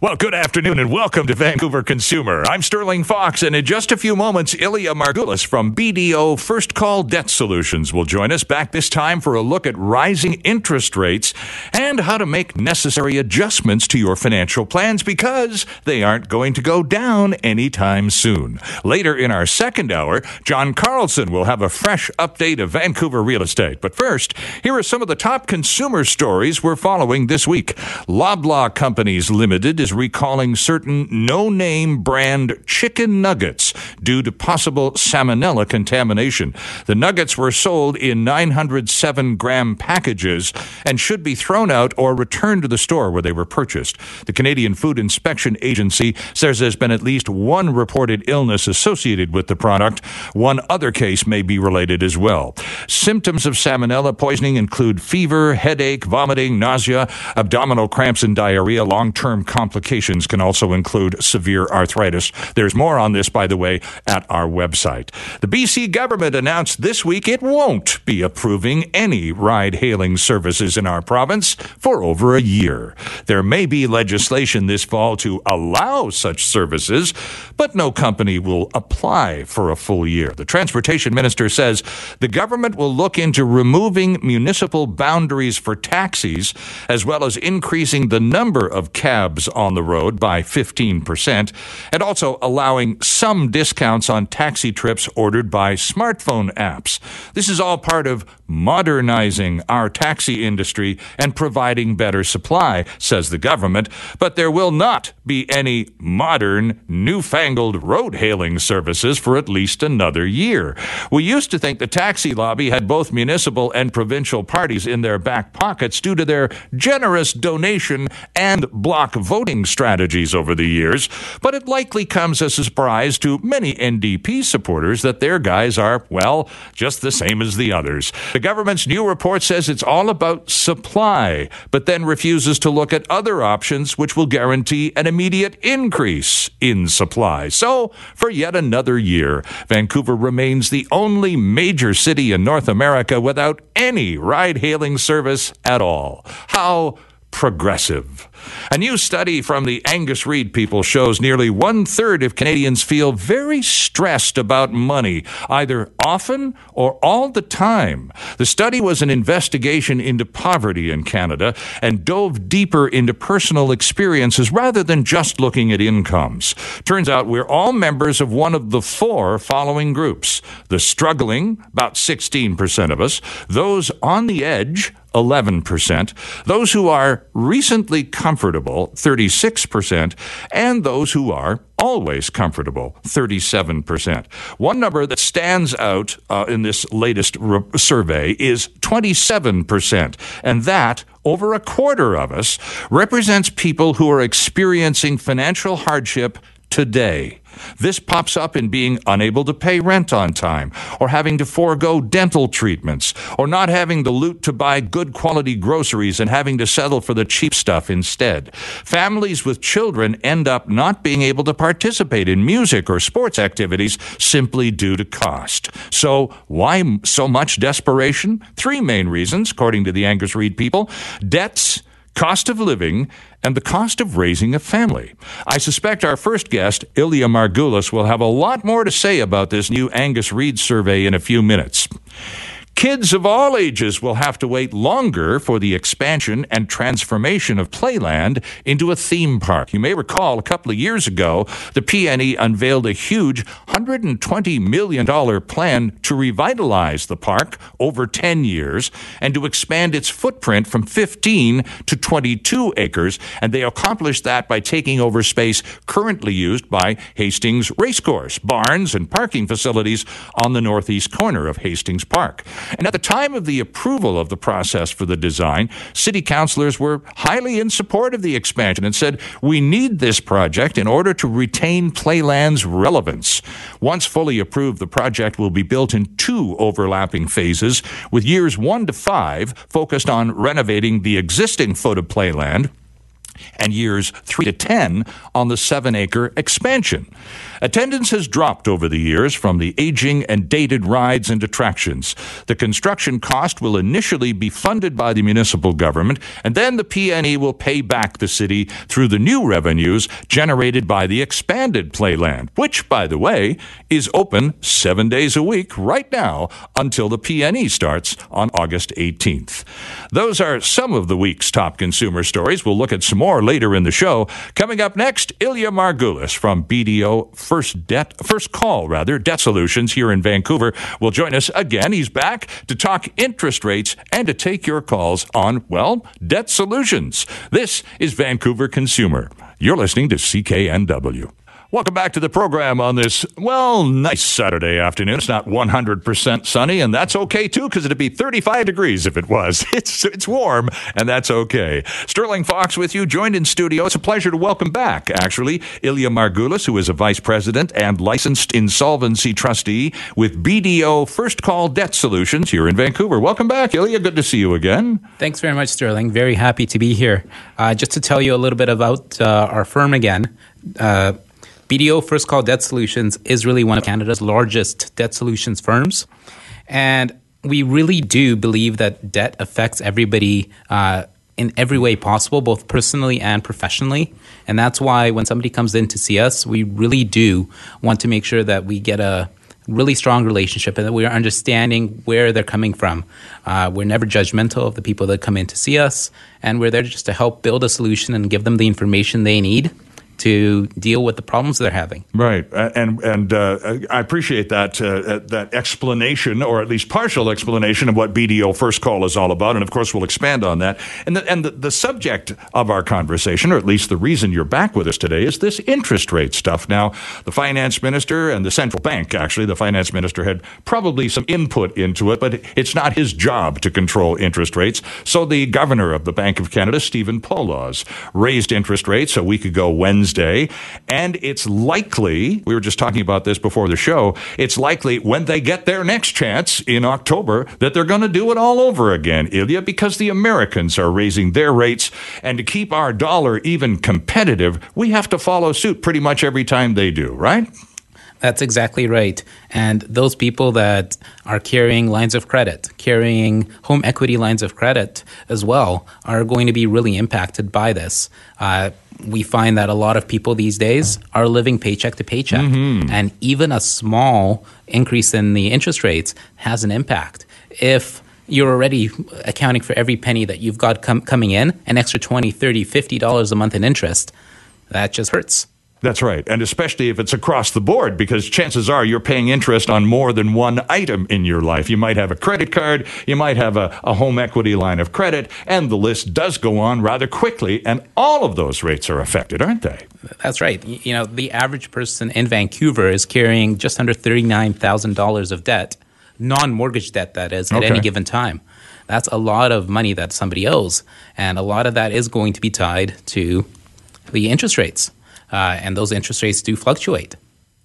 Well, good afternoon and welcome to Vancouver Consumer. I'm Sterling Fox, and in just a few moments, Ilya Margulis from BDO First Call Debt Solutions will join us back this time for a look at rising interest rates and how to make necessary adjustments to your financial plans because they aren't going to go down anytime soon. Later in our second hour, John Carlson will have a fresh update of Vancouver real estate. But first, here are some of the top consumer stories we're following this week. Loblaw Companies Limited is recalling certain no name brand chicken nuggets due to possible salmonella contamination. The nuggets were sold in 907 gram packages and should be thrown out or returned to the store where they were purchased. The Canadian Food Inspection Agency says there's been at least one reported illness associated with the product. One other case may be related as well. Symptoms of salmonella poisoning include fever, headache, vomiting, nausea, abdominal cramps, and diarrhea. Long term complications can also include severe arthritis. There's more on this, by the way, at our website. The BC government announced this week it won't be approving any ride hailing services in our province for over a year. There may be legislation this fall to allow such services, but no company will apply for a full year. The transportation minister says the government will look into removing municipal boundaries for taxis as well as increasing the number of cabs on the road by 15% and also allowing some discounts on taxi trips ordered by smartphone apps. This is all part of modernizing our taxi industry and providing better supply, says the government, but there will not be any modern, newfangled road hailing services for at least another year. We used to think the taxi lobby had both municipal and provincial parties in their back pockets due to their generous donation and block voting strategies over the years, but it likely comes as a surprise to many NDP supporters that their guys are, well, just the same as the others. The government's new report says it's all about supply, but then refuses to look at other options which will guarantee an immediate increase in supply. So, for yet another year, Vancouver remains the only major city in North America without any ride hailing service at all. How progressive. A new study from the Angus Reid people shows nearly one third of Canadians feel very stressed about money, either often or all the time. The study was an investigation into poverty in Canada and dove deeper into personal experiences rather than just looking at incomes. Turns out we're all members of one of the four following groups the struggling, about 16% of us, those on the edge, 11%, those who are recently comfortable, 36%, and those who are always comfortable, 37%. One number that stands out uh, in this latest re- survey is 27%, and that over a quarter of us represents people who are experiencing financial hardship today. This pops up in being unable to pay rent on time, or having to forego dental treatments, or not having the loot to buy good quality groceries and having to settle for the cheap stuff instead. Families with children end up not being able to participate in music or sports activities simply due to cost. So, why so much desperation? Three main reasons, according to the Angus Reid people debts cost of living, and the cost of raising a family. I suspect our first guest, Ilya Margulis, will have a lot more to say about this new Angus Reid survey in a few minutes. Kids of all ages will have to wait longer for the expansion and transformation of Playland into a theme park. You may recall a couple of years ago, the PNE unveiled a huge $120 million plan to revitalize the park over 10 years and to expand its footprint from 15 to 22 acres. And they accomplished that by taking over space currently used by Hastings Racecourse, barns, and parking facilities on the northeast corner of Hastings Park. And at the time of the approval of the process for the design, city councilors were highly in support of the expansion and said, We need this project in order to retain Playland's relevance. Once fully approved, the project will be built in two overlapping phases, with years one to five focused on renovating the existing foot of Playland and years 3 to 10 on the 7 acre expansion. Attendance has dropped over the years from the aging and dated rides and attractions. The construction cost will initially be funded by the municipal government, and then the PNE will pay back the city through the new revenues generated by the expanded playland, which, by the way, is open seven days a week right now until the PNE starts on August 18th. Those are some of the week's top consumer stories. We'll look at some more later in the show. Coming up next, Ilya Margulis from BDO First Debt, First Call rather, Debt Solutions here in Vancouver will join us again. He's back to talk interest rates and to take your calls on, well, debt solutions. This is Vancouver Consumer. You're listening to CKNW. Welcome back to the program on this, well, nice Saturday afternoon. It's not 100% sunny, and that's okay too, because it'd be 35 degrees if it was. It's, it's warm, and that's okay. Sterling Fox with you, joined in studio. It's a pleasure to welcome back, actually, Ilya Margulis, who is a vice president and licensed insolvency trustee with BDO First Call Debt Solutions here in Vancouver. Welcome back, Ilya. Good to see you again. Thanks very much, Sterling. Very happy to be here. Uh, just to tell you a little bit about uh, our firm again. Uh, BDO First Call Debt Solutions is really one of Canada's largest debt solutions firms. And we really do believe that debt affects everybody uh, in every way possible, both personally and professionally. And that's why when somebody comes in to see us, we really do want to make sure that we get a really strong relationship and that we are understanding where they're coming from. Uh, we're never judgmental of the people that come in to see us, and we're there just to help build a solution and give them the information they need to deal with the problems they're having. Right, and and uh, I appreciate that uh, that explanation, or at least partial explanation of what BDO First Call is all about, and of course we'll expand on that. And the, and the, the subject of our conversation, or at least the reason you're back with us today, is this interest rate stuff. Now, the finance minister and the central bank, actually, the finance minister had probably some input into it, but it's not his job to control interest rates. So the governor of the Bank of Canada, Stephen Poloz, raised interest rates a week ago Wednesday Wednesday. And it's likely, we were just talking about this before the show, it's likely when they get their next chance in October that they're going to do it all over again, Ilya, because the Americans are raising their rates. And to keep our dollar even competitive, we have to follow suit pretty much every time they do, right? That's exactly right. And those people that are carrying lines of credit, carrying home equity lines of credit as well, are going to be really impacted by this. Uh, we find that a lot of people these days are living paycheck to paycheck. Mm-hmm. And even a small increase in the interest rates has an impact. If you're already accounting for every penny that you've got com- coming in, an extra 20, 30, 50 dollars a month in interest, that just hurts. That's right. And especially if it's across the board, because chances are you're paying interest on more than one item in your life. You might have a credit card, you might have a, a, home equity line of credit, and the list does go on rather quickly. And all of those rates are affected, aren't they? That's right. You know, the average person in Vancouver is carrying just under $39,000 of debt, non mortgage debt, that is, at okay. any given time. That's a lot of money that somebody owes. And a lot of that is going to be tied to the interest rates Uh, and those interest rates do fluctuate.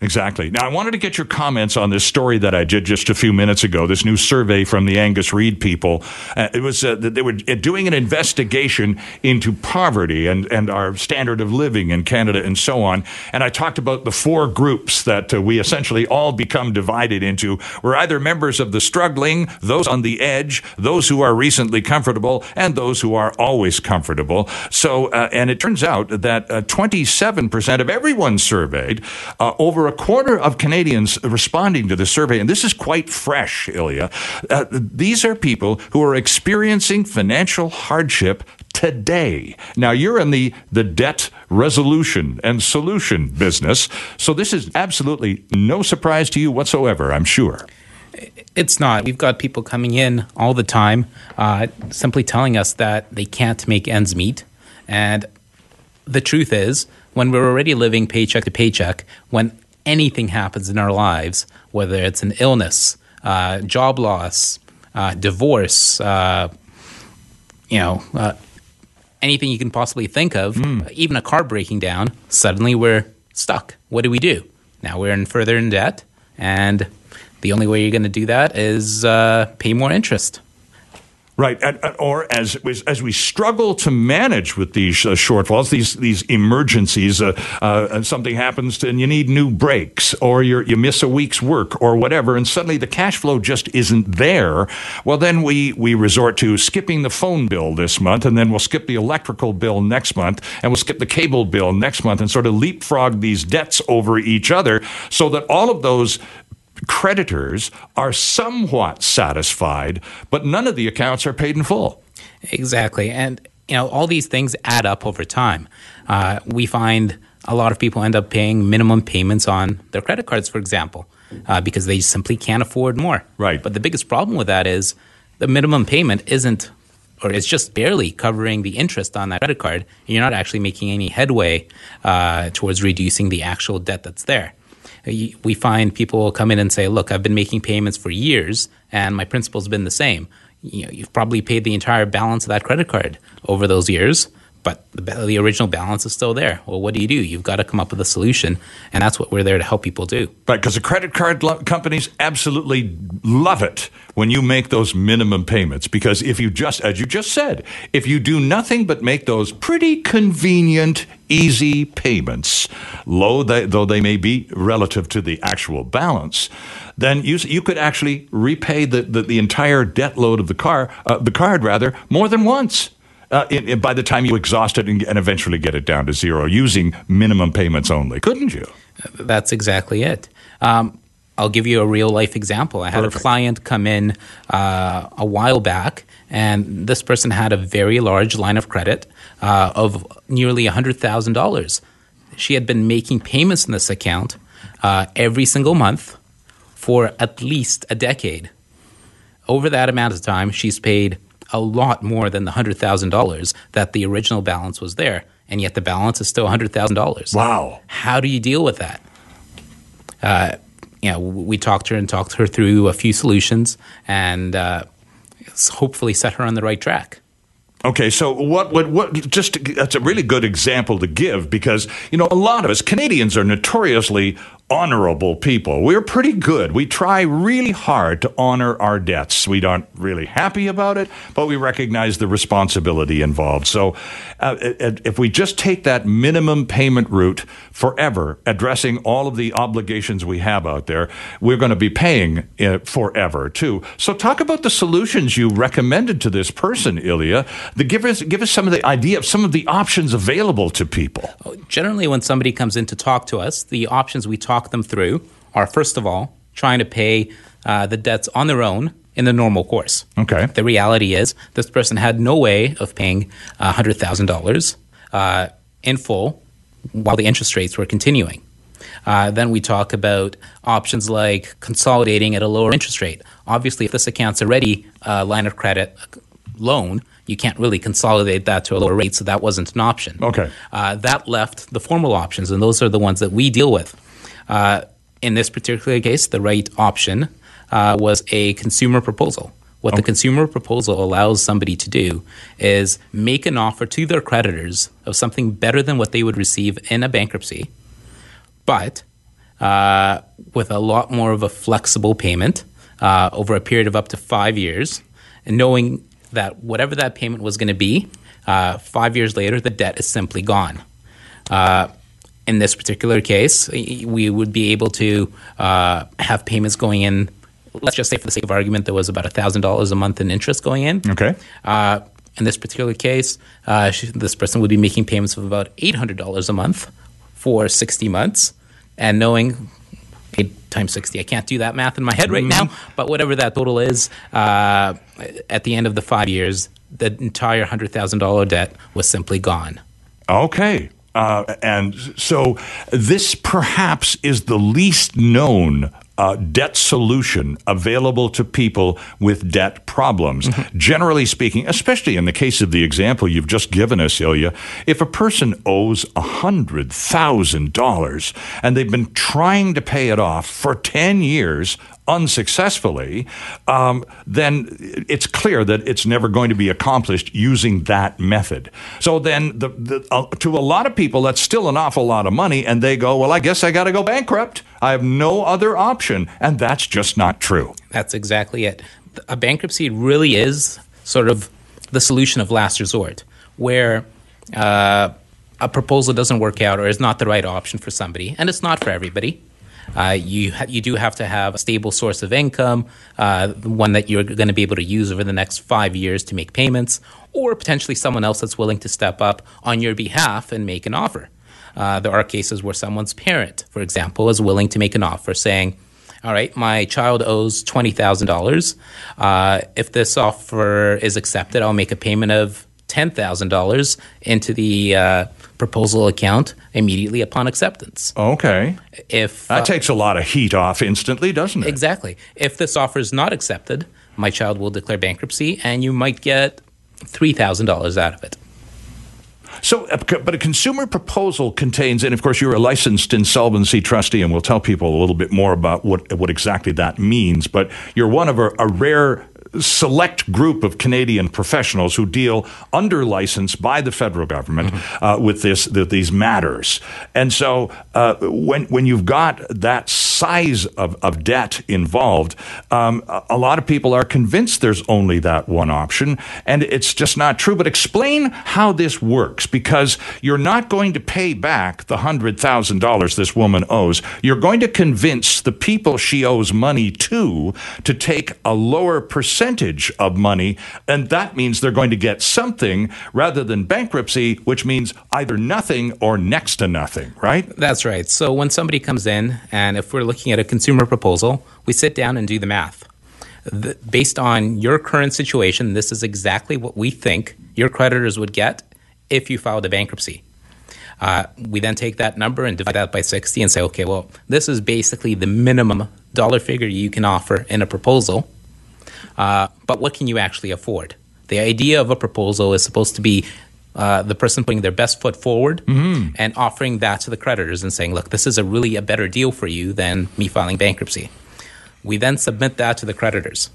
Exactly. Now, I wanted to get your comments on this story that I did just a few minutes ago. This new survey from the Angus Reid people. Uh, it was uh, they were doing an investigation into poverty and and our standard of living in Canada and so on. And I talked about the four groups that uh, we essentially all become divided into. We're either members of the struggling, those on the edge, those who are recently comfortable, and those who are always comfortable. So, uh, and it turns out that 27 uh, percent of everyone surveyed uh, over a quarter of Canadians responding to the survey, and this is quite fresh, Ilya. Uh, these are people who are experiencing financial hardship today. Now, you're in the, the debt resolution and solution business, so this is absolutely no surprise to you whatsoever, I'm sure. It's not. We've got people coming in all the time uh, simply telling us that they can't make ends meet. And the truth is, when we're already living paycheck to paycheck, when anything happens in our lives, whether it's an illness, uh, job loss, uh, divorce, uh, you know, uh, anything you can possibly think of, mm. even a car breaking down, suddenly we're stuck. What do we do? Now we're in further in debt, and the only way you're going to do that is uh, pay more interest. Right, or as as we struggle to manage with these uh, shortfalls, these these emergencies, uh, uh, and something happens and you need new brakes, or you you miss a week's work, or whatever, and suddenly the cash flow just isn't there. Well, then we we resort to skipping the phone bill this month, and then we'll skip the electrical bill next month, and we'll skip the cable bill next month, and sort of leapfrog these debts over each other, so that all of those creditors are somewhat satisfied, but none of the accounts are paid in full. Exactly. And, you know, all these things add up over time. Uh, we find a lot of people end up paying minimum payments on their credit cards, for example, uh, because they simply can't afford more. Right. But the biggest problem with that is the minimum payment isn't or it's just barely covering the interest on that credit card, and you're not actually making any headway uh, towards reducing the actual debt that's there we find people will come in and say, "Look, I've been making payments for years, and my principal's been the same." You know, you've probably paid the entire balance of that credit card over those years, but the, the, original balance is still there. Well, what do you do? You've got to come up with a solution, and that's what we're there to help people do. Right, because the credit card lo- companies absolutely love it when you make those minimum payments. Because if you just, as you just said, if you do nothing but make those pretty convenient, easy payments, low they, though they may be relative to the actual balance, then you you could actually repay the, the, the entire debt load of the car, uh, the card rather, more than once uh, in, in, by the time you exhaust it and, and, eventually get it down to zero using minimum payments only, couldn't you? That's exactly it. Um, I'll give you a real life example. I had Perfect. a client come in uh, a while back, and this person had a very large line of credit uh, of nearly $100,000. She had been making payments in this account uh, every single month for at least a decade. Over that amount of time, she's paid a lot more than the $100,000 that the original balance was there. And yet the balance is still $100,000. Wow. How do you deal with that? Uh, you know, we talked to her and talked her through a few solutions and uh, hopefully set her on the right track. Okay, so what what what just that's a really good example to give because you know a lot of us Canadians are notoriously honorable people. We're pretty good. We try really hard to honor our debts. We aren't really happy about it, but we recognize the responsibility involved. So, uh, if we just take that minimum payment route forever, addressing all of the obligations we have out there, we're going to be paying uh, forever too. So, talk about the solutions you recommended to this person, Ilya. The, give us give us some of the idea of some of the options available to people. Generally, when somebody comes in to talk to us, the options we talk talk them through are first of all trying to pay uh, the debts on their own in the normal course. Okay. The reality is this person had no way of paying uh, $100,000 uh, in full while the interest rates were continuing. Uh, then we talk about options like consolidating at a lower interest rate. Obviously, if this account's already a line of credit loan, you can't really consolidate that to a lower rate, so that wasn't an option. Okay. Uh, that left the formal options, and those are the ones that we deal with. Uh, in this particular case, the right option uh, was a consumer proposal. What okay. the consumer proposal allows somebody to do is make an offer to their creditors of something better than what they would receive in a bankruptcy, but uh, with a lot more of a flexible payment uh, over a period of up to five years, and knowing that whatever that payment was going to be, uh, five years later, the debt is simply gone. In this particular case, we would be able to uh, have payments going in. Let's just say, for the sake of argument, there was about thousand dollars a month in interest going in. Okay. Uh, in this particular case, uh, she, this person would be making payments of about eight hundred dollars a month for sixty months, and knowing eight times sixty, I can't do that math in my head right mm-hmm. now, but whatever that total is, uh, at the end of the five years, the entire hundred thousand dollar debt was simply gone. Okay. Uh, and so this perhaps is the least known uh, debt solution available to people with debt problems. Mm-hmm. Generally speaking, especially in the case of the example you've just given us, Ilya, if a person owes $100,000 and they've been trying to pay it off for 10 years unsuccessfully, um, then it's clear that it's never going to be accomplished using that method. So then, the, the, uh, to a lot of people, that's still an awful lot of money, and they go, "Well, I guess I got to go bankrupt. I have no other option," and that's just not true. That's exactly it. A bankruptcy really is sort of the solution of last resort, where uh, a proposal doesn't work out or is not the right option for somebody, and it's not for everybody. Uh, you ha- you do have to have a stable source of income, uh, one that you're going to be able to use over the next five years to make payments, or potentially someone else that's willing to step up on your behalf and make an offer. Uh, there are cases where someone's parent, for example, is willing to make an offer saying, all right, my child owes $20,000. Uh, if this offer is accepted, I'll make a payment of $10,000 into the uh, proposal account immediately upon acceptance. Okay. If That uh, takes a lot of heat off instantly, doesn't it? Exactly. If this offer is not accepted, my child will declare bankruptcy and you might get $3,000 out of it. So, uh, but a consumer proposal contains, and of course, you're a licensed insolvency trustee, and we'll tell people a little bit more about what what exactly that means. But you're one of a, a rare select group of Canadian professionals who deal under license by the federal government uh, with this the, these matters. And so, uh, when when you've got that size of, of debt involved, um, a, lot of people are convinced there's only that one option, and it's just not true. But explain how this works, because you're not going to pay back the hundred thousand dollars this woman owes. You're going to convince the people she owes money to to take a lower percentage of money, and that means they're going to get something rather than bankruptcy, which means either nothing or next to nothing. Right? That's right. So when somebody comes in, and if we're looking at a consumer proposal, we sit down and do the math. The, based on your current situation, this is exactly what we think your creditors would get if you filed a bankruptcy. Uh, we then take that number and divide that by 60 and say, okay, well, this is basically the minimum dollar figure you can offer in a proposal. Uh, but what can you actually afford? The idea of a proposal is supposed to be uh, the person putting their best foot forward and offering that to the creditors and saying, look, this is a really a better deal for you than me filing bankruptcy. We then submit that to the creditors.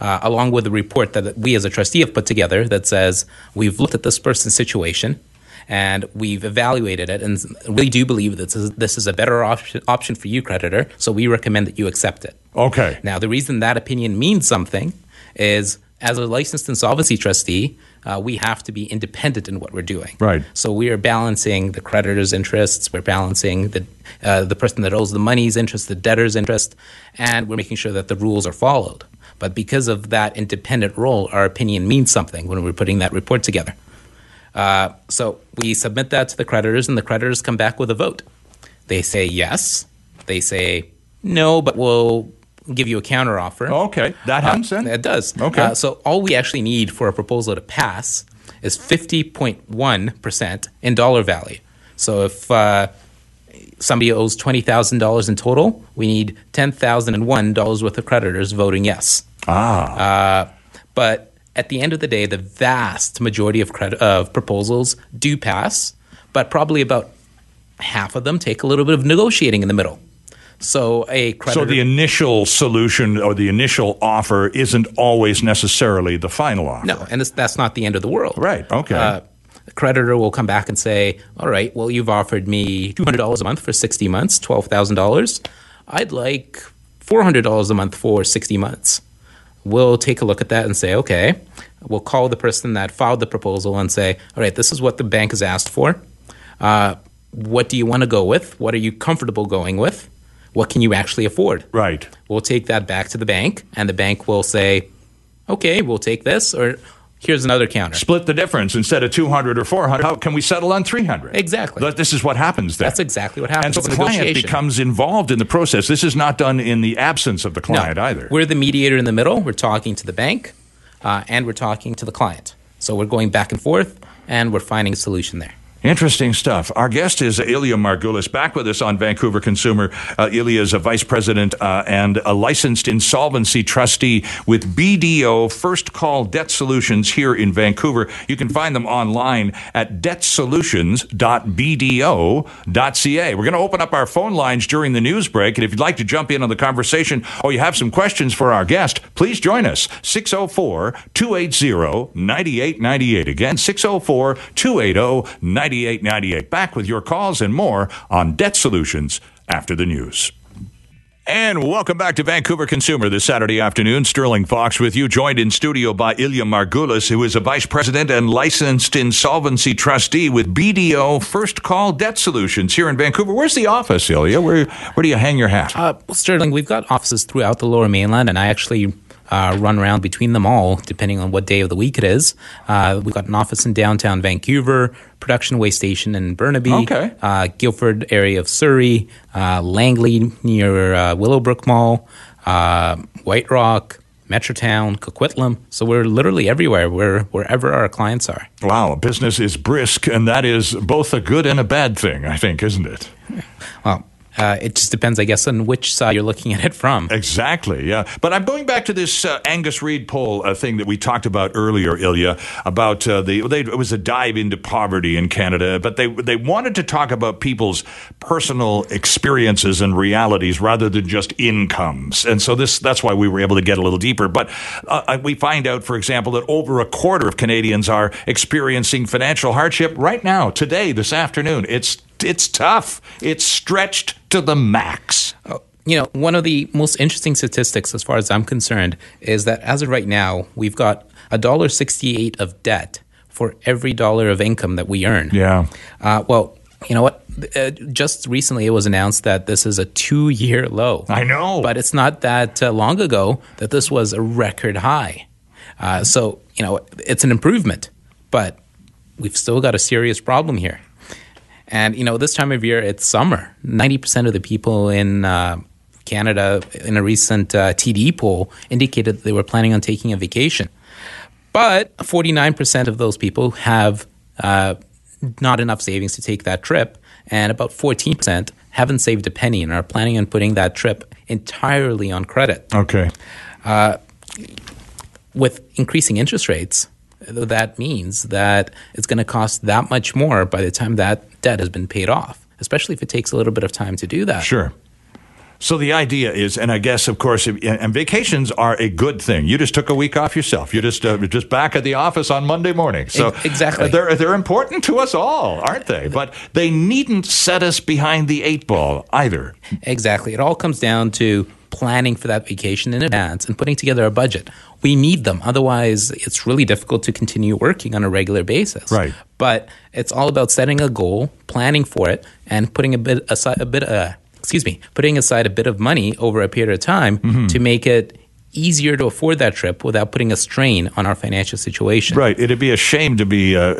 Uh, along with the report that we as a trustee have put together that says we've looked at this person's situation and we've evaluated it and really do believe that this is, this is a better option, option for you, creditor, so we recommend that you accept it. Okay. Now, the reason that opinion means something is as a licensed insolvency trustee, uh, we have to be independent in what we're doing. Right. So we are balancing the creditor's interests, we're balancing the uh, the person that owes the money's interest, the debtor's interest, and we're making sure that the rules are followed. But because of that independent role, our opinion means something when we're putting that report together. Uh, so we submit that to the creditors, and the creditors come back with a vote. They say yes. They say no, but we'll give you a counteroffer. Okay. That happens then? It does. Okay. Uh, so all we actually need for a proposal to pass is 50.1% in dollar value. So if uh, somebody owes $20,000 in total, we need $10,001 worth of creditors voting yes. Ah. Uh, but at the end of the day, the vast majority of, credit, of proposals do pass, but probably about half of them take a little bit of negotiating in the middle. So a creditor. So the initial solution or the initial offer isn't always necessarily the final offer. No, and that's not the end of the world. Right, okay. Uh, the creditor will come back and say, "All right, well, you've offered me two hundred dollars a month for sixty months, twelve thousand dollars. I'd like four hundred dollars a month for sixty months." We'll take a look at that and say, "Okay." We'll call the person that filed the proposal and say, "All right, this is what the bank has asked for. Uh, what do you want to go with? What are you comfortable going with? What can you actually afford?" Right. We'll take that back to the bank, and the bank will say, "Okay, we'll take this," or "Here's another counter." Split the difference instead of 200 or 400. How can we settle on 300? Exactly. Th- This is what happens then. That's exactly what happens. And so the client becomes involved in the process. This is not done in the absence of the client no, either. We're the mediator in the middle. We're talking to the bank, uh, and we're talking to the client. So we're going back and forth, and we're finding a solution there. Interesting stuff. Our guest is Ilya Margulis, back with us on Vancouver Consumer. Uh, Ilya is a vice president uh, and a licensed insolvency trustee with BDO First Call Debt Solutions here in Vancouver. You can find them online at debtsolutions.bdo.ca. We're going to open up our phone lines during the news break, and if you'd like to jump in on the conversation or you have some questions for our guest, please join us. 604 280 9898. Again, 604 280 9898. Back with your calls and more on Debt Solutions after the news. And welcome back to Vancouver Consumer this Saturday afternoon. Sterling Fox with you, joined in studio by Ilya Margulis, who is a vice president and licensed insolvency trustee with BDO First Call Debt Solutions here in Vancouver. Where's the office, Ilya? Where, where do you hang your hat? Uh, Sterling, we've got offices throughout the lower mainland, and I actually uh, run around between them all, depending on what day of the week it is. Uh, we've got an office in downtown Vancouver, Production Way Station in Burnaby, Okay. uh, Guildford area of Surrey, uh, Langley near uh, Willowbrook Mall, uh, White Rock, Metrotown, Coquitlam. So we're literally everywhere, where, wherever our clients are. Wow, business is brisk, and that is both a good and a bad thing, I think, isn't it? Well, uh, it just depends, I guess, on which side you're looking at it from. Exactly, yeah. But I'm going back to this uh, Angus Reid poll uh, thing that we talked about earlier, Ilya, about uh, the they, it was a dive into poverty in Canada, but they they wanted to talk about people's personal experiences and realities rather than just incomes, and so this that's why we were able to get a little deeper. But uh, we find out, for example, that over a quarter of Canadians are experiencing financial hardship right now, today, this afternoon. It's it's tough. It's stretched to the max. You know, one of the most interesting statistics, as far as I'm concerned, is that as of right now, we've got a dollar sixty-eight of debt for every dollar of income that we earn. Yeah. Uh, well, you know what? Uh, just recently, it was announced that this is a two-year low. I know. but it's not that uh, long ago that this was a record high. Uh, so you know, it's an improvement, but we've still got a serious problem here. And you know, this time of year, it's summer. Ninety percent of the people in uh, Canada, in a recent uh, TD poll, indicated that they were planning on taking a vacation. But forty-nine percent of those people have uh, not enough savings to take that trip, and about fourteen percent haven't saved a penny and are planning on putting that trip entirely on credit. Okay. With increasing interest rates, that means that it's going to cost that much more by the time that debt has been paid off, especially if it takes a little bit of time to do that. Sure. So the idea is, and I guess, of course, and vacations are a good thing. You just took a week off yourself. You're just uh, just back at the office on Monday morning. So exactly. they're they're important to us all, aren't they? But they needn't set us behind the eight ball either. Exactly. It all comes down to planning for that vacation in advance and putting together a budget. We need them. Otherwise, it's really difficult to continue working on a regular basis. Right. But it's all about setting a goal, planning for it, and putting a bit aside a bit uh, excuse me, putting aside a bit of money over a period of time Mm-hmm. to make it easier to afford that trip without putting a strain on our financial situation. Right. It'd be a shame to be uh,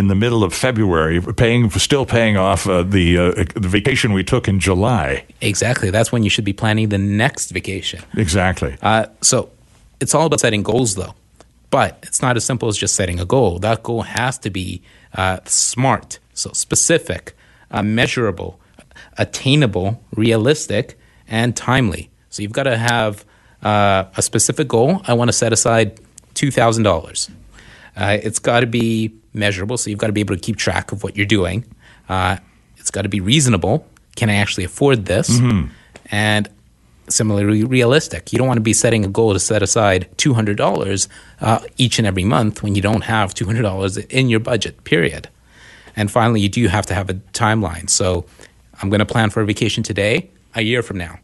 in the middle of February paying, still paying off uh, the uh, the vacation we took in July. Exactly. That's when you should be planning the next vacation. Exactly. Uh, so it's all about setting goals, though. But it's not as simple as just setting a goal. That goal has to be uh, smart, so specific, uh, measurable, attainable, realistic, and timely. So you've got to have uh, a specific goal. I want to set aside two thousand dollars. Uh, it's got to be measurable, so you've got to be able to keep track of what you're doing. Uh, it's got to be reasonable. Can I actually afford this? And similarly realistic. You don't want to be setting a goal to set aside two hundred dollars uh, each and every month when you don't have two hundred dollars in your budget. Period. And finally, you do have to have a timeline. So, I'm going to plan for a vacation today, a year from now.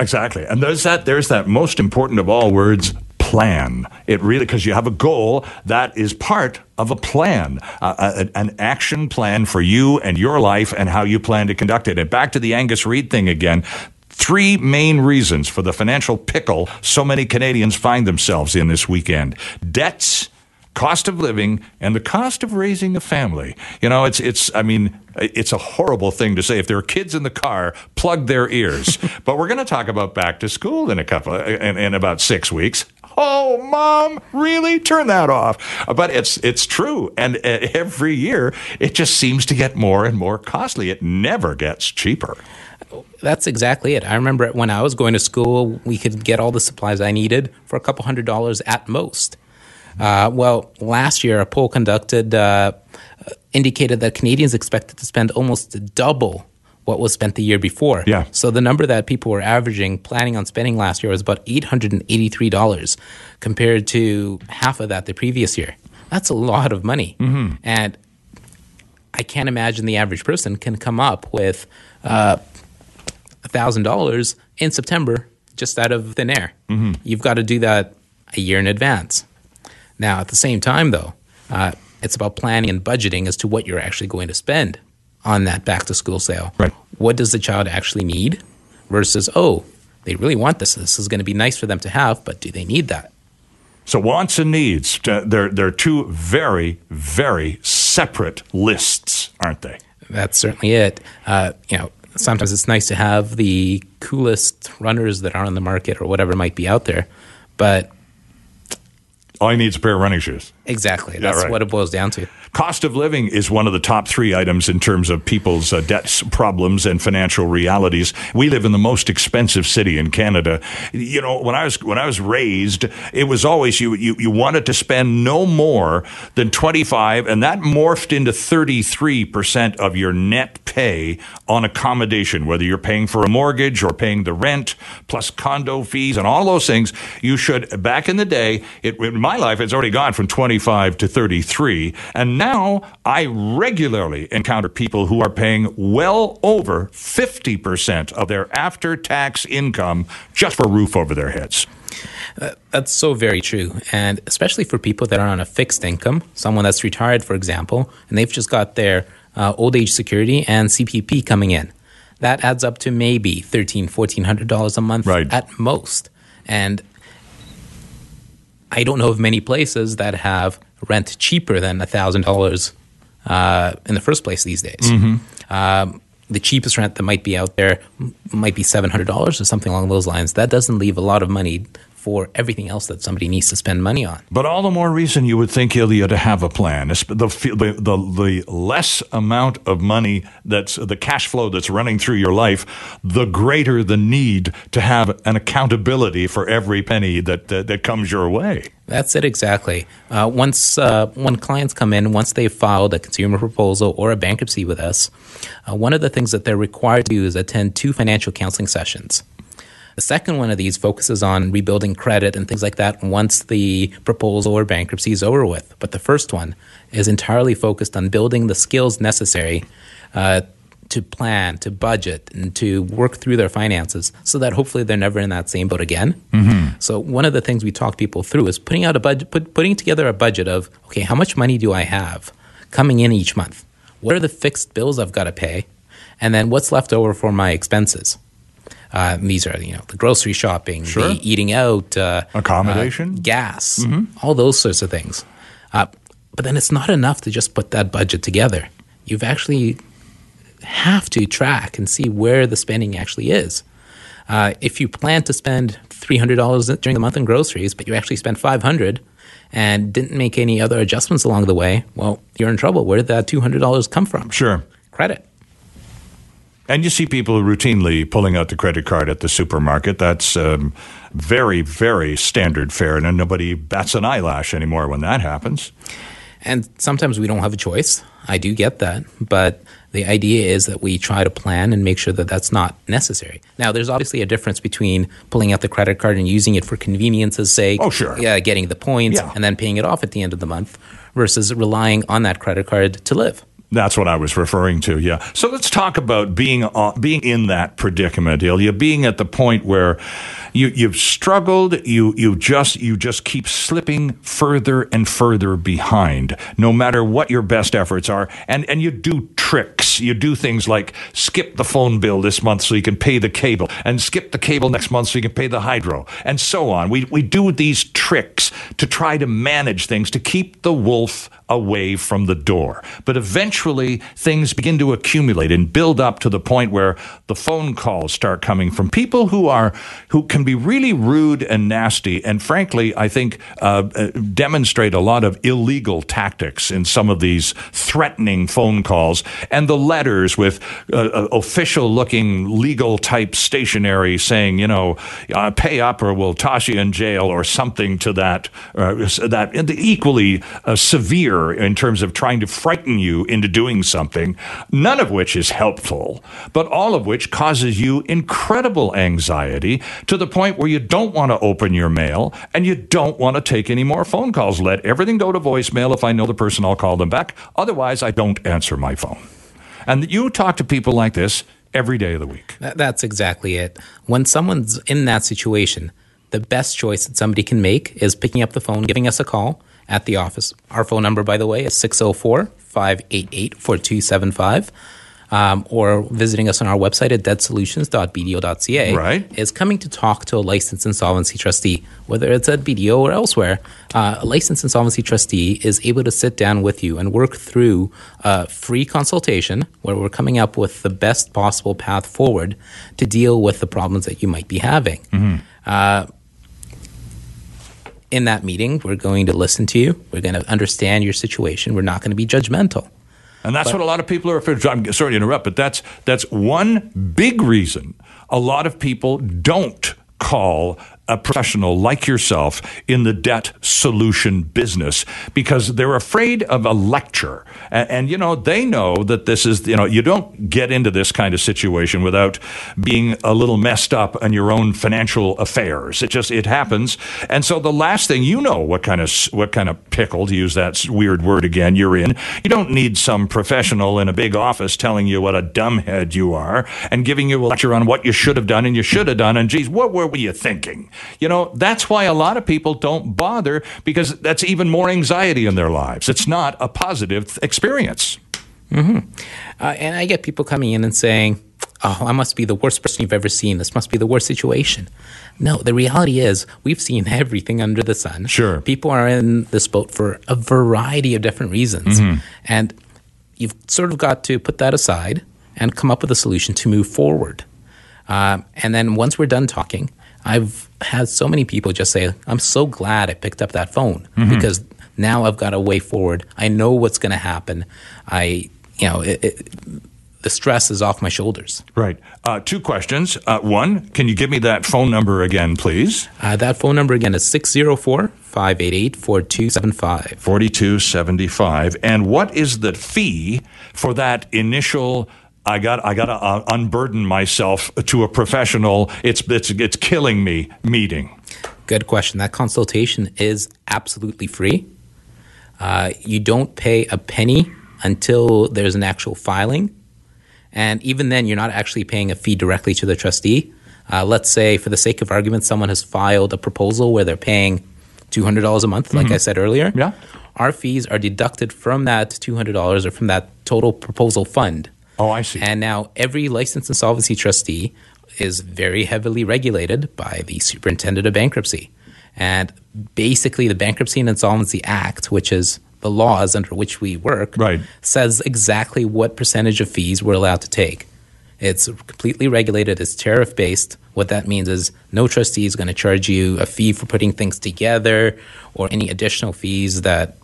Exactly. And there's that there's that most important of all words plan. It really because you have a goal that is part of a plan, uh, a, an action plan for you and your life and how you plan to conduct it. And back to the Angus Reid thing again. Three main reasons for the financial pickle so many Canadians find themselves in this weekend. Debts, cost of living and the cost of raising a family. You know, it's it's I mean, it's a horrible thing to say if there are kids in the car, plug their ears. but we're going to talk about back to school in a couple in, in about 6 weeks. Oh, mom, really? Turn that off. But it's it's true and uh, every year it just seems to get more and more costly. It never gets cheaper. That's exactly it. I remember when I was going to school, we could get all the supplies I needed for a couple hundred dollars at most. Uh, well, last year, a poll conducted uh, indicated that Canadians expected to spend almost double what was spent the year before. Yeah. So the number that people were averaging, planning on spending last year, was about eight hundred and eighty-three dollars, compared to half of that the previous year. That's a lot of money, and I can't imagine the average person can come up with uh, $1,000 in September just out of thin air. Mm-hmm. You've got to do that a year in advance. Now, at the same time, though, uh, it's about planning and budgeting as to what you're actually going to spend on that back to school sale. Right. What does the child actually need versus, oh, they really want this. This is going to be nice for them to have, but do they need that? So wants and needs, uh, they're, they're two very, very separate lists, aren't they? That's certainly it. Uh, you know, sometimes it's nice to have the coolest runners that are on the market or whatever might be out there, but all he needs a pair of running shoes. Exactly. That's right. what it boils down to. Cost of living is one of the top three items in terms of people's uh, debt problems and financial realities. We live in the most expensive city in Canada. You know, when I was when I was raised, it was always you you, you wanted to spend no more than twenty five, and that morphed into thirty three percent of your net pay on accommodation, whether you're paying for a mortgage or paying the rent plus condo fees and all those things. You should back in the day. It, in my life, has already gone from twenty five to thirty three, and now I regularly encounter people who are paying well over 50% of their after tax income just for a roof over their heads. Uh, that's so very true. And especially for people that are on a fixed income, someone that's retired, for example, and they've just got their uh, old age security and CPP coming in. That adds up to maybe $1,300, $1,400 a month right. at most. And I don't know of many places that have rent cheaper than $1,000 uh, in the first place these days. Mm-hmm. Um, the cheapest rent that might be out there might be $700 or something along those lines. That doesn't leave a lot of money for everything else that somebody needs to spend money on. But all the more reason you would think, Ilya, to have a plan. The, the, the, the less amount of money that's the cash flow that's running through your life, the greater the need to have an accountability for every penny that, that, that comes your way. That's it exactly. Uh, once uh, when clients come in, once they've filed a consumer proposal or a bankruptcy with us, uh, one of the things that they're required to do is attend two financial counseling sessions. The second one of these focuses on rebuilding credit and things like that once the proposal or bankruptcy is over with. But the first one is entirely focused on building the skills necessary uh, to plan, to budget, and to work through their finances so that hopefully they're never in that same boat again. Mm-hmm. So, one of the things we talk people through is putting out a budget, put, putting together a budget of, okay, how much money do I have coming in each month? What are the fixed bills I've got to pay? And then what's left over for my expenses? Uh, these are you know the grocery shopping, sure. the eating out, uh, accommodation, uh, gas, mm-hmm. all those sorts of things. Uh, but then it's not enough to just put that budget together. You've actually have to track and see where the spending actually is. Uh, if you plan to spend three hundred dollars during the month in groceries, but you actually spent five hundred and didn't make any other adjustments along the way, well, you're in trouble. Where did that two hundred dollars come from? Sure, credit. And you see people routinely pulling out the credit card at the supermarket. That's um, very, very standard fare, and nobody bats an eyelash anymore when that happens. And sometimes we don't have a choice. I do get that. But the idea is that we try to plan and make sure that that's not necessary. Now, there's obviously a difference between pulling out the credit card and using it for convenience's sake. Oh, sure. Yeah, getting the points yeah. and then paying it off at the end of the month versus relying on that credit card to live. That's what I was referring to. Yeah. So let's talk about being uh, being in that predicament, Ilya. Being at the point where you you've struggled, you you just you just keep slipping further and further behind, no matter what your best efforts are, and and you do tricks. You do things like skip the phone bill this month so you can pay the cable, and skip the cable next month so you can pay the hydro, and so on. We we do these tricks to try to manage things to keep the wolf away from the door. But eventually, things begin to accumulate and build up to the point where the phone calls start coming from people who are who can be really rude and nasty, and frankly, I think uh, uh demonstrate a lot of illegal tactics in some of these threatening phone calls and the letters with uh, uh official-looking legal type stationery saying, you know, uh, pay up or we'll toss you in jail or something to that uh, that equally severe in terms of trying to frighten you into doing something, none of which is helpful, but all of which causes you incredible anxiety to the point where you don't want to open your mail and you don't want to take any more phone calls. Let everything go to voicemail. If I know the person, I'll call them back. Otherwise, I don't answer my phone. And you talk to people like this, every day of the week. That's exactly it. When someone's in that situation, the best choice that somebody can make is picking up the phone, giving us a call at the office. Our phone number, by the way, is 604 588 4275 um, or visiting us on our website at debtsolutions.bdo.ca Right. is coming to talk to a licensed insolvency trustee, whether it's at BDO or elsewhere. Uh, a licensed insolvency trustee is able to sit down with you and work through a free consultation where we're coming up with the best possible path forward to deal with the problems that you might be having. Uh, in that meeting, we're going to listen to you. We're going to understand your situation. We're not going to be judgmental. And that's what a lot of people are afraid. I'm sorry to interrupt, but that's that's one big reason a lot of people don't call a professional like yourself in the debt solution business because they're afraid of a lecture. And, and, you know, they know that this is, you know, you don't get into this kind of situation without being a little messed up on your own financial affairs. It just, it happens. And so the last thing you know what kind of, what kind of pickle, to use that weird word again, you're in. You don't need some professional in a big office telling you what a dumbhead you are and giving you a lecture on what you should have done and you should have done. And geez, what were you thinking? You know, that's why a lot of people don't bother because that's even more anxiety in their lives. It's not a positive experience. Uh, and I get people coming in and saying, Oh, I must be the worst person you've ever seen. This must be the worst situation. No, the reality is we've seen everything under the sun. Sure. People are in this boat for a variety of different reasons. And you've sort of got to put that aside and come up with a solution to move forward. Um, and then once we're done talking, I've had so many people just say, I'm so glad I picked up that phone because now I've got a way forward. I know what's going to happen. I, you know, it, it, the stress is off my shoulders. Right. Uh, two questions. Uh, one, can you give me that phone number again, please? Uh, that phone number again is 604 588 4275. 4275. And what is the fee for that initial? I got I got to uh, unburden myself to a professional. It's it's it's killing me meeting. Good question. That consultation is absolutely free. Uh, you don't pay a penny until there's an actual filing. And even then, you're not actually paying a fee directly to the trustee. Uh, let's say, for the sake of argument, someone has filed a proposal where they're paying $200 a month, like I said earlier. Yeah. Our fees are deducted from that $200 or from that total proposal fund. Oh, I see. And now every licensed insolvency trustee is very heavily regulated by the superintendent of bankruptcy. And basically, the Bankruptcy and Insolvency Act, which is the laws under which we work, Right. says exactly what percentage of fees we're allowed to take. It's completely regulated, it's tariff based. What that means is no trustee is going to charge you a fee for putting things together or any additional fees that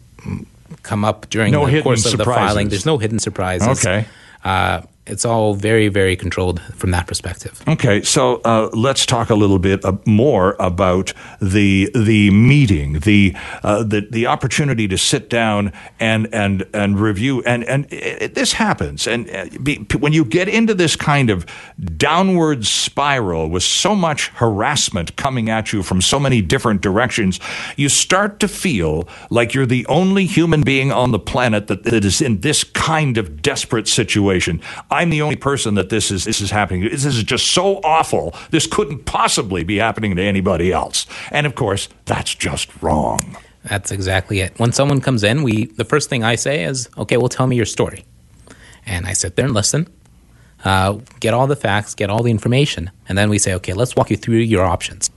come up during No the course of the filing. There's no hidden surprises. Okay. Uh, it's all very, very controlled from that perspective. Okay, so uh, let's talk a little bit uh, more about the the meeting, the uh, the the opportunity to sit down and and and review. And and it, this happens, and uh, be, when you get into this kind of downward spiral with so much harassment coming at you from so many different directions, you start to feel like you're the only human being on the planet that, that is in this kind of desperate situation. I'm the only person that this is this is happening. This is just so awful. This couldn't possibly be happening to anybody else. And of course, that's just wrong. That's exactly it. When someone comes in, we the first thing I say is, "Okay, well, tell me your story," and I sit there and listen, uh, get all the facts, get all the information, and then we say, "Okay, let's walk you through your options."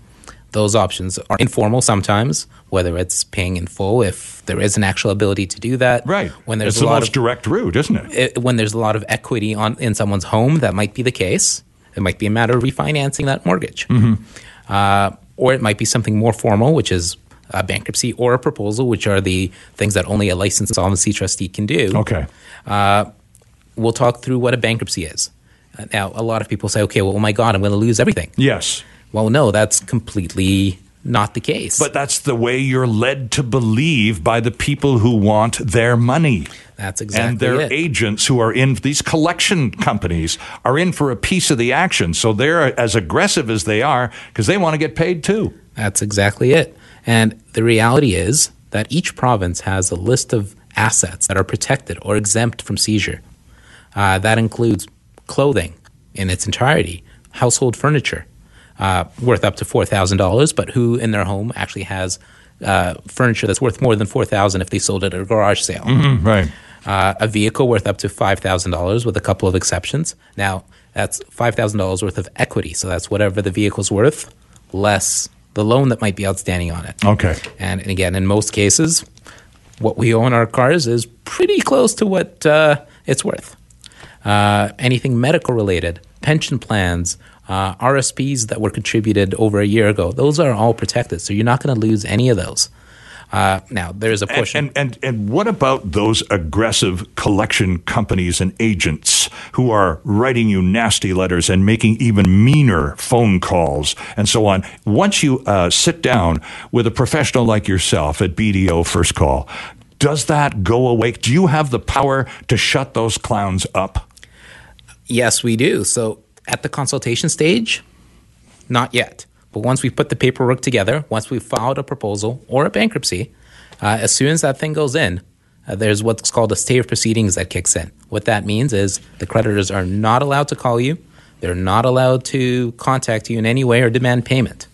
Those options are informal sometimes, whether it's paying in full if there is an actual ability to do that. Right. When there's it's a the lot most of direct route, isn't it? it, when there's a lot of equity on in someone's home, that might be the case. It might be a matter of refinancing that mortgage, uh, or it might be something more formal, which is a bankruptcy or a proposal, which are the things that only a licensed insolvency trustee can do. Okay. We'll talk through what a bankruptcy is. Uh, now, a lot of people say, "Okay, well, oh my God, I'm going to lose everything." Yes. Well, no, that's completely not the case. But that's the way you're led to believe by the people who want their money. that's exactly and their it. agents who are in these collection companies are in for a piece of the action. So they're as aggressive as they are because they want to get paid too. That's exactly it. And the reality is that each province has a list of assets that are protected or exempt from seizure. Uh, that includes clothing, in its entirety. Household furniture, uh, worth up to $4,000, but who in their home actually has uh, furniture that's worth more than 4000 if they sold it at a garage sale. Mm-hmm, right. Uh, a vehicle worth up to $5,000 with a couple of exceptions. Now, that's $5,000 worth of equity. So that's whatever the vehicle's worth less the loan that might be outstanding on it. Okay. And, and again, in most cases, what we owe on our cars is pretty close to what uh, it's worth. Uh, anything medical related, pension plans, uh, RSPs that were contributed over a year ago, those are all protected. So you're not going to lose any of those. Uh, now there's a portion. And, and, and and what about those aggressive collection companies and agents who are writing you nasty letters and making even meaner phone calls and so on? Once you uh, sit down with a professional like yourself at BDO First Call, does that go away? Do you have the power to shut those clowns up? Yes, we do. So at the consultation stage, not yet. But once we've put the paperwork together, once we've filed a proposal or a bankruptcy, uh, as soon as that thing goes in, uh, there's what's called a stay of proceedings that kicks in. What that means is the creditors are not allowed to call you, they're not allowed to contact you in any way or demand payment.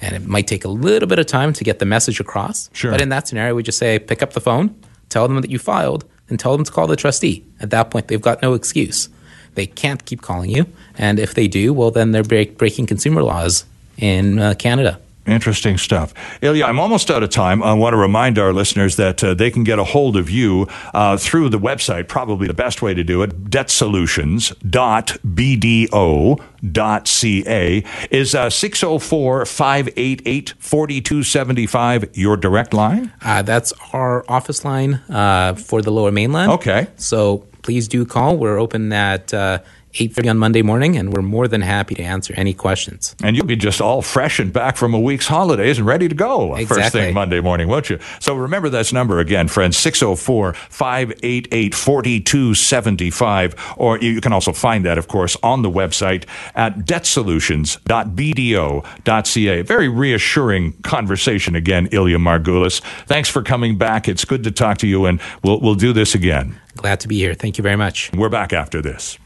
And it might take a little bit of time to get the message across. Sure. But in that scenario, we just say pick up the phone, tell them that you filed, and tell them to call the trustee. At that point, they've got no excuse. They can't keep calling you. And if they do, well, then they're break, breaking consumer laws in uh, Canada. Interesting stuff. Ilya, I'm almost out of time. I want to remind our listeners that uh, they can get a hold of you uh, through the website, probably the best way to do it, debtsolutions.bdo.ca. Is uh, 604 588 4275 your direct line? Uh, that's our office line uh, for the lower mainland. Okay. So please do call. We're open at uh, 8.30 on Monday morning, and we're more than happy to answer any questions. And you'll be just all fresh and back from a week's holidays and ready to go exactly. first thing Monday morning, won't you? So remember this number again, friends, 604-588-4275. Or you can also find that, of course, on the website at debtsolutions.bdo.ca. Very reassuring conversation again, Ilya Margulis. Thanks for coming back. It's good to talk to you, and we'll, we'll do this again. Glad to be here. Thank you very much. We're back after this.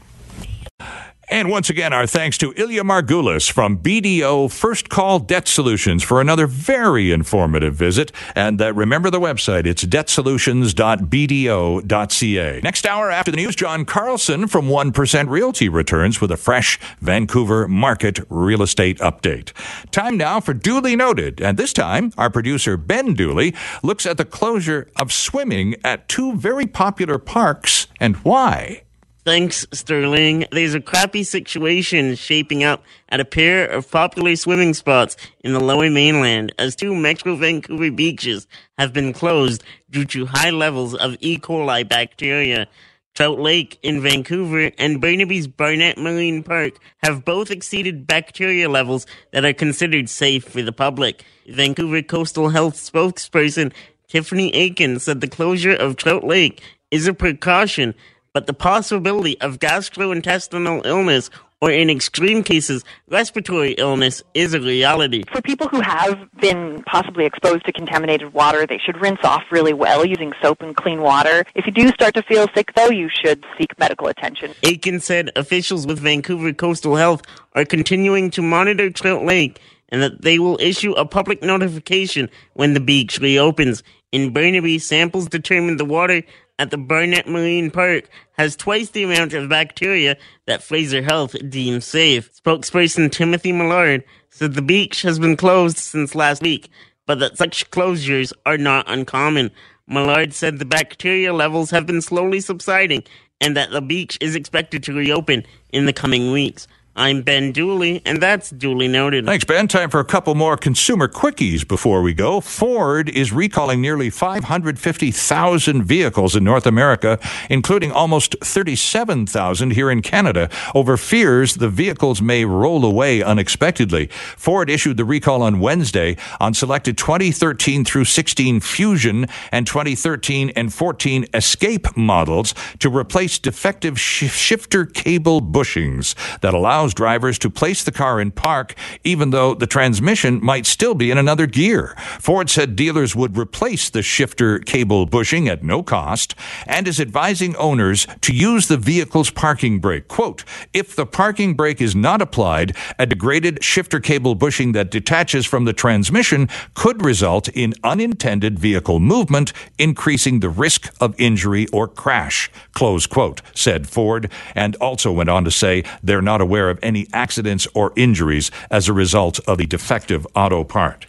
And once again, our thanks to Ilya Margulis from BDO First Call Debt Solutions for another very informative visit. And uh, remember the website, it's debtsolutions.bdo.ca. Next hour after the news, John Carlson from 1% Realty returns with a fresh Vancouver market real estate update. Time now for Duly Noted. And this time, our producer, Ben Dooley, looks at the closure of swimming at two very popular parks and why. Thanks, Sterling. There's a crappy situation shaping up at a pair of popular swimming spots in the lower mainland as two Metro Vancouver beaches have been closed due to high levels of E. coli bacteria. Trout Lake in Vancouver and Burnaby's Barnett Marine Park have both exceeded bacteria levels that are considered safe for the public. Vancouver Coastal Health spokesperson Tiffany Aiken said the closure of Trout Lake is a precaution but the possibility of gastrointestinal illness or in extreme cases, respiratory illness is a reality. For people who have been possibly exposed to contaminated water, they should rinse off really well using soap and clean water. If you do start to feel sick, though, you should seek medical attention. Aiken said officials with Vancouver Coastal Health are continuing to monitor Trout Lake and that they will issue a public notification when the beach reopens. In Burnaby, samples determined the water at the Barnett Marine Park has twice the amount of bacteria that Fraser Health deems safe. Spokesperson Timothy Millard said the beach has been closed since last week, but that such closures are not uncommon. Millard said the bacteria levels have been slowly subsiding and that the beach is expected to reopen in the coming weeks. I'm Ben Dooley, and that's duly noted. Thanks, Ben. Time for a couple more consumer quickies before we go. Ford is recalling nearly 550,000 vehicles in North America, including almost 37,000 here in Canada, over fears the vehicles may roll away unexpectedly. Ford issued the recall on Wednesday on selected 2013 through 16 Fusion and 2013 and 14 Escape models to replace defective sh- shifter cable bushings that allows allows drivers to place the car in park even though the transmission might still be in another gear. Ford said dealers would replace the shifter cable bushing at no cost and is advising owners to use the vehicle's parking brake. Quote, if the parking brake is not applied, a degraded shifter cable bushing that detaches from the transmission could result in unintended vehicle movement, increasing the risk of injury or crash. Close quote, said Ford, and also went on to say they're not aware of any accidents or injuries as a result of the defective auto part.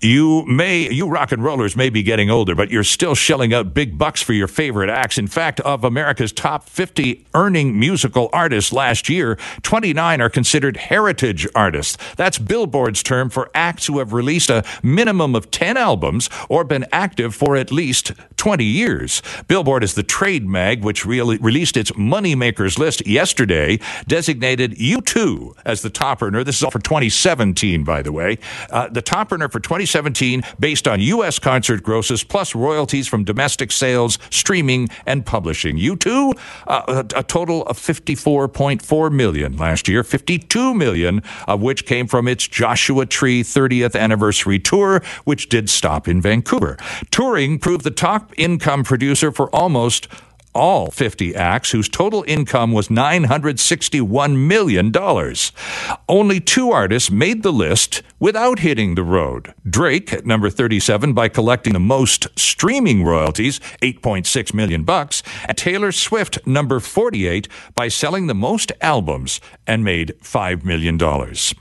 You may, you rock and rollers may be getting older, but you're still shelling out big bucks for your favorite acts. In fact, of America's top 50 earning musical artists last year, 29 are considered heritage artists. That's Billboard's term for acts who have released a minimum of 10 albums or been active for at least 20 years. Billboard is the trade mag which re- released its moneymakers list yesterday, designated U2 as the top earner. This is all for 2017, by the way. Uh, the top earner for 2017 based on U.S. concert grosses plus royalties from domestic sales, streaming, and publishing. U2, uh, a, a total of 54.4 million last year, 52 million of which came from its Joshua Tree 30th anniversary tour, which did stop in Vancouver. Touring proved the top income producer for almost all 50 acts whose total income was $961 million. Only two artists made the list without hitting the road. Drake at number 37 by collecting the most streaming royalties, 8.6 million bucks, and Taylor Swift number 48 by selling the most albums and made 5 million dollars.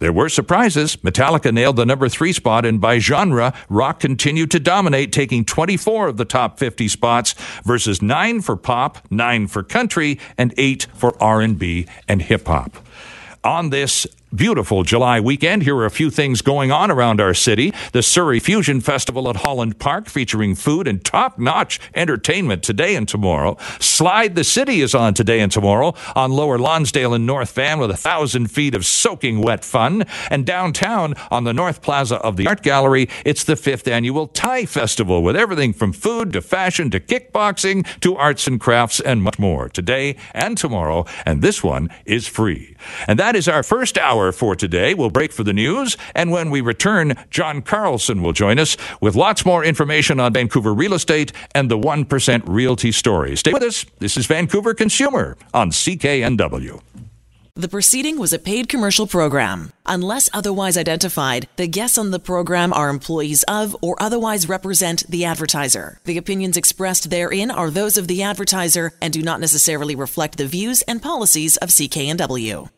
There were surprises. Metallica nailed the number three spot, and by genre, rock continued to dominate, taking 24 of the top 50 spots versus nine for pop, nine for country, and eight for R&B and hip hop. On this beautiful July weekend. Here are a few things going on around our city. The Surrey Fusion Festival at Holland Park featuring food and top notch entertainment today and tomorrow. Slide the City is on today and tomorrow on Lower Lonsdale and North Van with a thousand feet of soaking wet fun. And downtown on the North Plaza of the Art Gallery, it's the fifth annual Thai Festival with everything from food to fashion to kickboxing to arts and crafts and much more today and tomorrow. And this one is free. And that is our first hour hour for today. We'll break for the news, and when we return, John Carlson will join us with lots more information on Vancouver real estate and the 1% realty story. Stay with us. This is Vancouver Consumer on CKNW. The proceeding was a paid commercial program. Unless otherwise identified, the guests on the program are employees of or otherwise represent the advertiser. The opinions expressed therein are those of the advertiser and do not necessarily reflect the views and policies of CKNW.